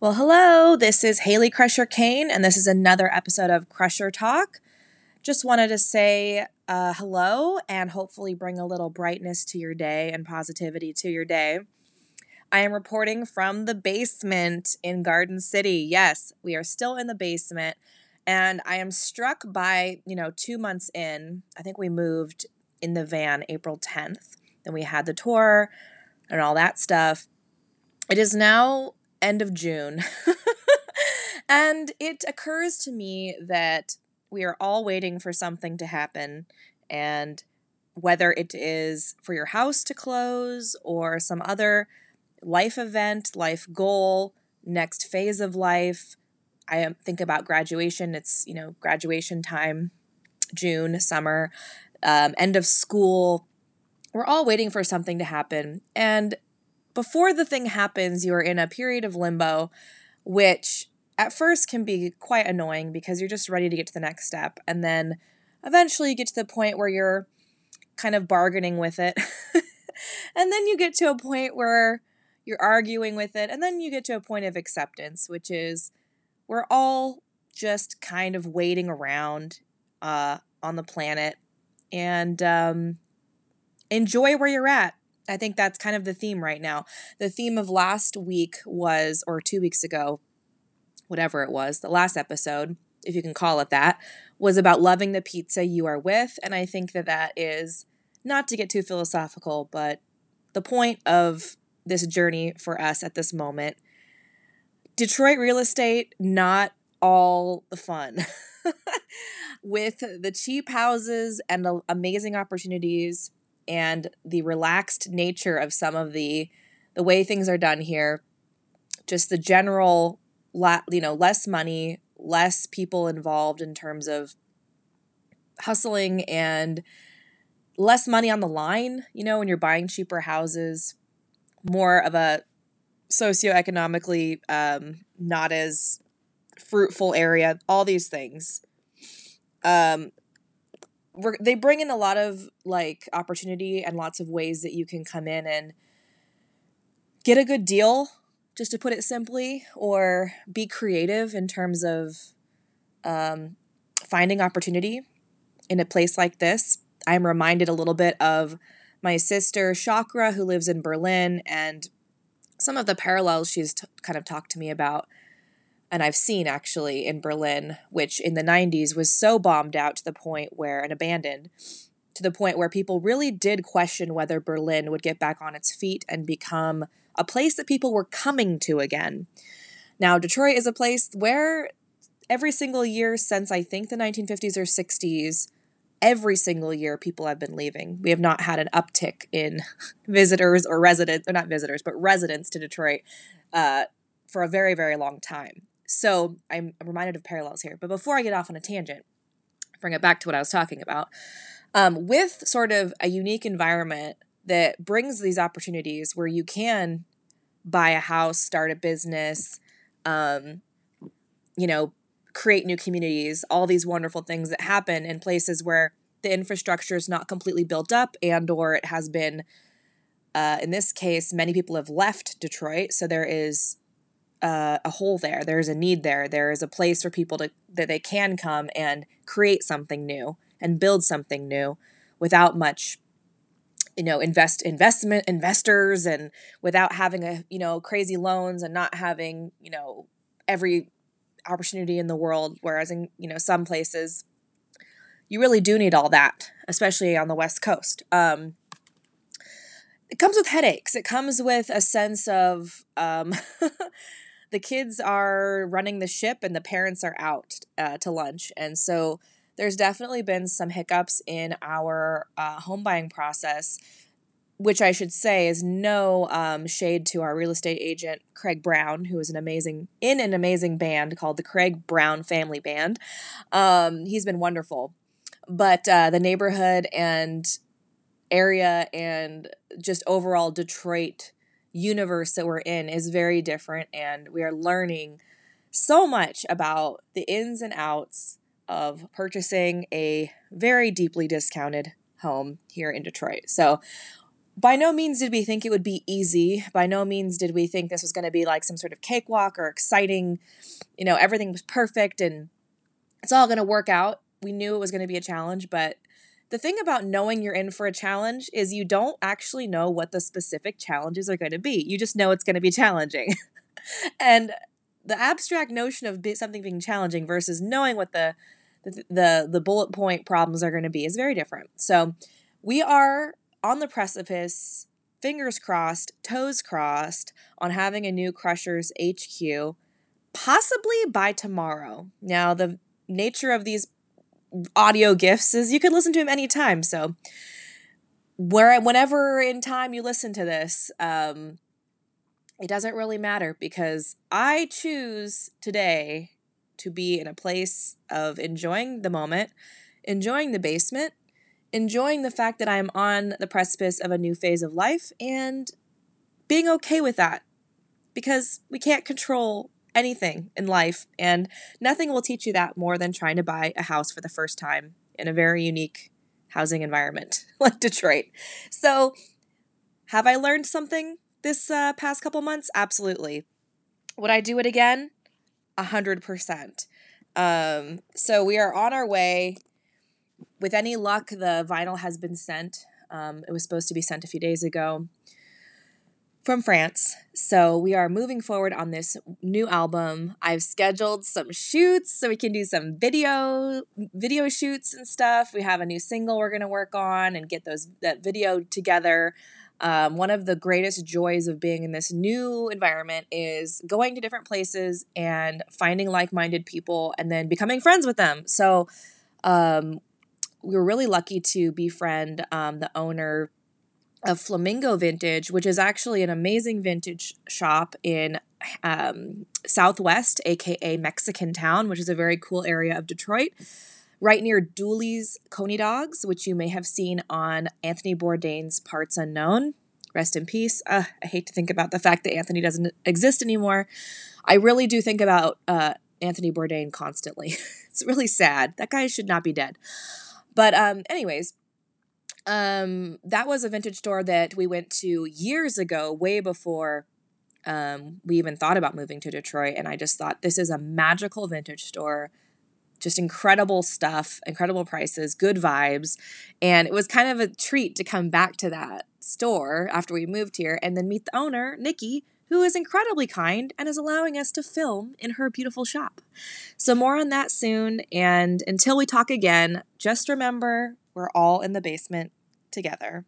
Well, hello, this is Haley Crusher Cain, and this is another episode of Crusher Talk. Just wanted to say uh, hello and hopefully bring a little brightness to your day and positivity to your day. I am reporting from the basement in Garden City. Yes, we are still in the basement, and I am struck by, you know, two months in, I think we moved in the van April 10th. Then we had the tour and all that stuff. It is now end of June. and it occurs to me that we are all waiting for something to happen. And whether it is for your house to close or some other life event, life goal, next phase of life. I think about graduation. It's, you know, graduation time, June, summer, um, end of school. We're all waiting for something to happen. And before the thing happens, you're in a period of limbo, which at first can be quite annoying because you're just ready to get to the next step. And then eventually you get to the point where you're kind of bargaining with it. and then you get to a point where you're arguing with it. And then you get to a point of acceptance, which is we're all just kind of waiting around uh, on the planet and um, enjoy where you're at. I think that's kind of the theme right now. The theme of last week was, or two weeks ago, whatever it was, the last episode, if you can call it that, was about loving the pizza you are with. And I think that that is not to get too philosophical, but the point of this journey for us at this moment. Detroit real estate, not all the fun. With the cheap houses and the amazing opportunities and the relaxed nature of some of the the way things are done here just the general you know less money less people involved in terms of hustling and less money on the line you know when you're buying cheaper houses more of a socioeconomically um, not as fruitful area all these things. Um, they bring in a lot of like opportunity and lots of ways that you can come in and get a good deal just to put it simply or be creative in terms of um, finding opportunity in a place like this. I'm reminded a little bit of my sister chakra who lives in berlin and some of the parallels she's t- kind of talked to me about and I've seen actually in Berlin, which in the 90s was so bombed out to the point where, and abandoned, to the point where people really did question whether Berlin would get back on its feet and become a place that people were coming to again. Now, Detroit is a place where every single year since I think the 1950s or 60s, every single year people have been leaving. We have not had an uptick in visitors or residents, or not visitors, but residents to Detroit uh, for a very, very long time. So I'm reminded of parallels here. But before I get off on a tangent, bring it back to what I was talking about. Um, with sort of a unique environment that brings these opportunities where you can buy a house, start a business, um, you know, create new communities, all these wonderful things that happen in places where the infrastructure is not completely built up and or it has been uh, in this case many people have left detroit so there is uh, a hole there. There's a need there. There is a place for people to that they can come and create something new and build something new without much you know invest investment investors and without having a you know crazy loans and not having you know every opportunity in the world whereas in you know some places you really do need all that especially on the west coast um, it comes with headaches it comes with a sense of um, the kids are running the ship and the parents are out uh, to lunch. And so there's definitely been some hiccups in our uh, home buying process, which I should say is no um, shade to our real estate agent, Craig Brown, who is an amazing, in an amazing band called the Craig Brown Family Band. Um, he's been wonderful. But uh, the neighborhood and area and just overall Detroit universe that we're in is very different and we are learning so much about the ins and outs of purchasing a very deeply discounted home here in Detroit. So by no means did we think it would be easy. By no means did we think this was going to be like some sort of cakewalk or exciting, you know, everything was perfect and it's all going to work out. We knew it was going to be a challenge, but the thing about knowing you're in for a challenge is you don't actually know what the specific challenges are going to be. You just know it's going to be challenging. and the abstract notion of something being challenging versus knowing what the the, the, the bullet point problems are going to be is very different. So, we are on the precipice, fingers crossed, toes crossed, on having a new Crushers HQ, possibly by tomorrow. Now, the nature of these audio gifts is you could listen to them anytime. So, where whenever in time you listen to this, um, it doesn't really matter because I choose today to be in a place of enjoying the moment, enjoying the basement, enjoying the fact that I'm on the precipice of a new phase of life, and being okay with that because we can't control anything in life, and nothing will teach you that more than trying to buy a house for the first time in a very unique housing environment like Detroit. So, have I learned something this uh, past couple months? Absolutely. Would I do it again? A hundred percent. Um, so we are on our way. With any luck, the vinyl has been sent. Um, it was supposed to be sent a few days ago from France. So we are moving forward on this new album. I've scheduled some shoots so we can do some video video shoots and stuff. We have a new single we're going to work on and get those that video together. Um, one of the greatest joys of being in this new environment is going to different places and finding like-minded people and then becoming friends with them. So um, we were really lucky to befriend um, the owner of Flamingo Vintage, which is actually an amazing vintage shop in um, Southwest, aka Mexican Town, which is a very cool area of Detroit, right near Duly's Coney Dogs, which you may have seen on Anthony Bourdain's Parts Unknown. Rest in peace. Uh, I hate to think about the fact that Anthony doesn't exist anymore. I really do think about uh, Anthony Bourdain constantly. it's really sad. That guy should not be dead. But um, anyways, um, that was a vintage store that we went to years ago, way before um, we even thought about moving to Detroit. And I just thought this is a magical vintage store. Just incredible stuff, incredible prices, good vibes. And it was kind of a treat to come back to that store after we moved here and then meet the owner, Nikki, who is incredibly kind and is allowing us to film in her beautiful shop. So, more on that soon. And until we talk again, just remember we're all in the basement together.